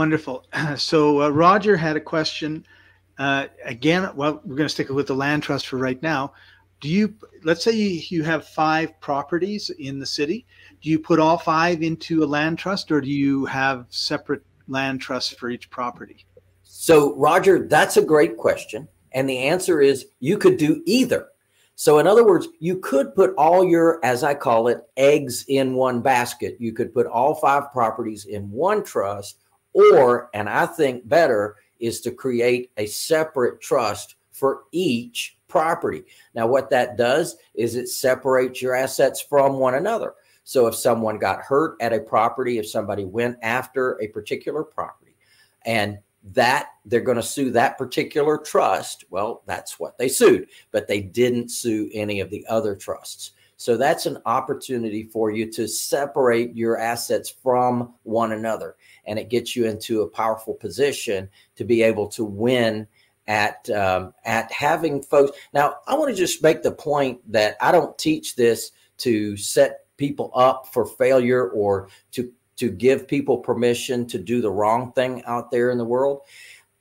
Wonderful. So uh, Roger had a question. Uh, again, well, we're going to stick with the land trust for right now. Do you, let's say you, you have five properties in the city. Do you put all five into a land trust or do you have separate land trusts for each property? So, Roger, that's a great question. And the answer is you could do either. So, in other words, you could put all your, as I call it, eggs in one basket. You could put all five properties in one trust, or, and I think better, is to create a separate trust for each property. Now, what that does is it separates your assets from one another. So, if someone got hurt at a property, if somebody went after a particular property, and that they're going to sue that particular trust. Well, that's what they sued, but they didn't sue any of the other trusts. So that's an opportunity for you to separate your assets from one another. And it gets you into a powerful position to be able to win at um, at having folks. Now, I want to just make the point that I don't teach this to set people up for failure or to to give people permission to do the wrong thing out there in the world.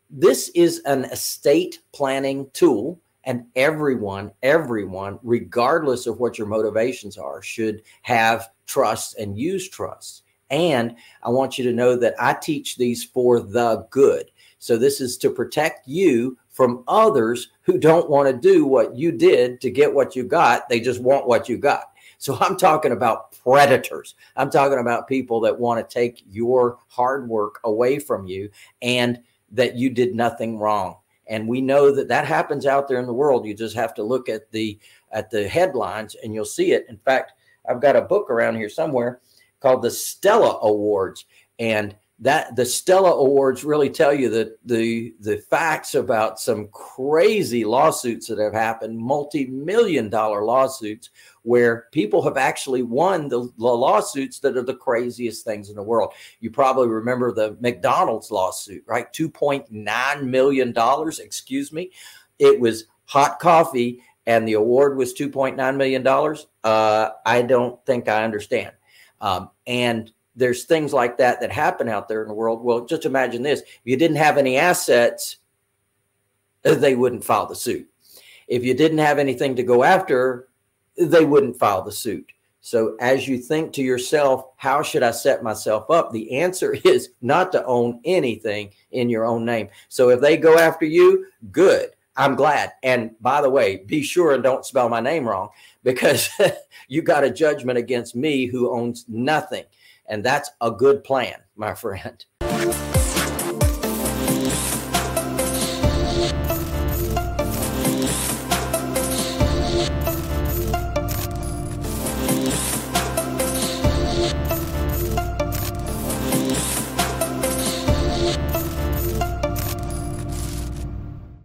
This is an estate planning tool, and everyone, everyone, regardless of what your motivations are, should have trust and use trust. And I want you to know that I teach these for the good. So this is to protect you from others who don't want to do what you did to get what you got. They just want what you got. So I'm talking about predators. I'm talking about people that want to take your hard work away from you and that you did nothing wrong. And we know that that happens out there in the world. You just have to look at the at the headlines and you'll see it. In fact, I've got a book around here somewhere called the Stella Awards and that the Stella Awards really tell you that the the facts about some crazy lawsuits that have happened, multi-million dollar lawsuits, where people have actually won the, the lawsuits that are the craziest things in the world. You probably remember the McDonald's lawsuit, right? $2.9 million, excuse me. It was hot coffee and the award was $2.9 million. Uh, I don't think I understand. Um, and there's things like that that happen out there in the world. Well, just imagine this: if you didn't have any assets, uh, they wouldn't file the suit. If you didn't have anything to go after, they wouldn't file the suit. So, as you think to yourself, how should I set myself up? The answer is not to own anything in your own name. So, if they go after you, good. I'm glad. And by the way, be sure and don't spell my name wrong because you got a judgment against me who owns nothing. And that's a good plan, my friend.